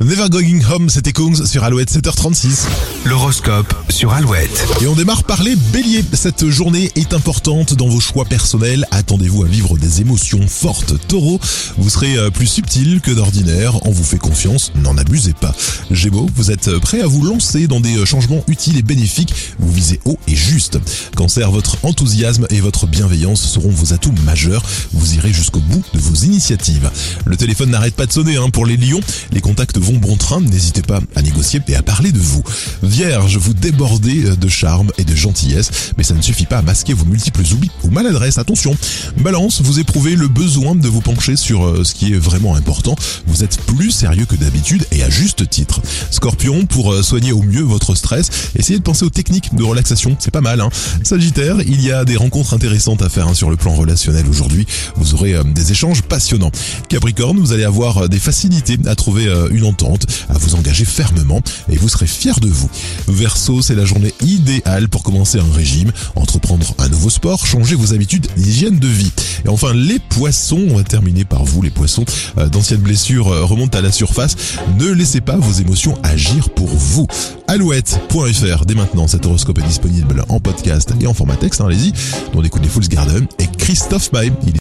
Never Going Home, c'était Kongs sur Alouette 7h36. L'horoscope sur Alouette. Et on démarre par les béliers. Cette journée est importante dans vos choix personnels. Attendez-vous à vivre des émotions fortes. Taureau, vous serez euh, plus subtil que d'ordinaire. On vous fait confiance, n'en abusez pas. Gémeaux, vous êtes prêt à vous lancer dans des euh, changements utiles et bénéfiques. Vous visez haut et juste. Cancer, votre enthousiasme et votre bienveillance seront vos atouts majeurs. Vous irez jusqu'au bout de vos initiatives. Le téléphone n'arrête pas de sonner hein, pour les lions. Les contacts vont bon train, n'hésitez pas à négocier et à parler de vous. Vierge, vous débordez de charme et de gentillesse, mais ça ne suffit pas à masquer vos multiples oublis ou maladresses, attention. Balance, vous éprouvez le besoin de vous pencher sur euh, ce qui est vraiment important, vous êtes plus sérieux que d'habitude et à juste titre. Scorpion, pour euh, soigner au mieux votre stress, essayez de penser aux techniques de relaxation, c'est pas mal. Hein Sagittaire, il y a des rencontres intéressantes à faire hein, sur le plan relationnel aujourd'hui, vous aurez euh, des échanges passionnants. Capricorne, vous allez avoir des facilités à trouver une entente à vous engager fermement et vous serez fier de vous. Verseau, c'est la journée idéale pour commencer un régime, entreprendre un nouveau sport, changer vos habitudes d'hygiène de vie. Et enfin, les poissons, on va terminer par vous les poissons. Euh, d'anciennes blessures euh, remontent à la surface. Ne laissez pas vos émotions agir pour vous. Alouette.fr, dès maintenant, cet horoscope est disponible en podcast et en format texte, hein, allez-y. On écoute Fools Garden et Christophe Maé.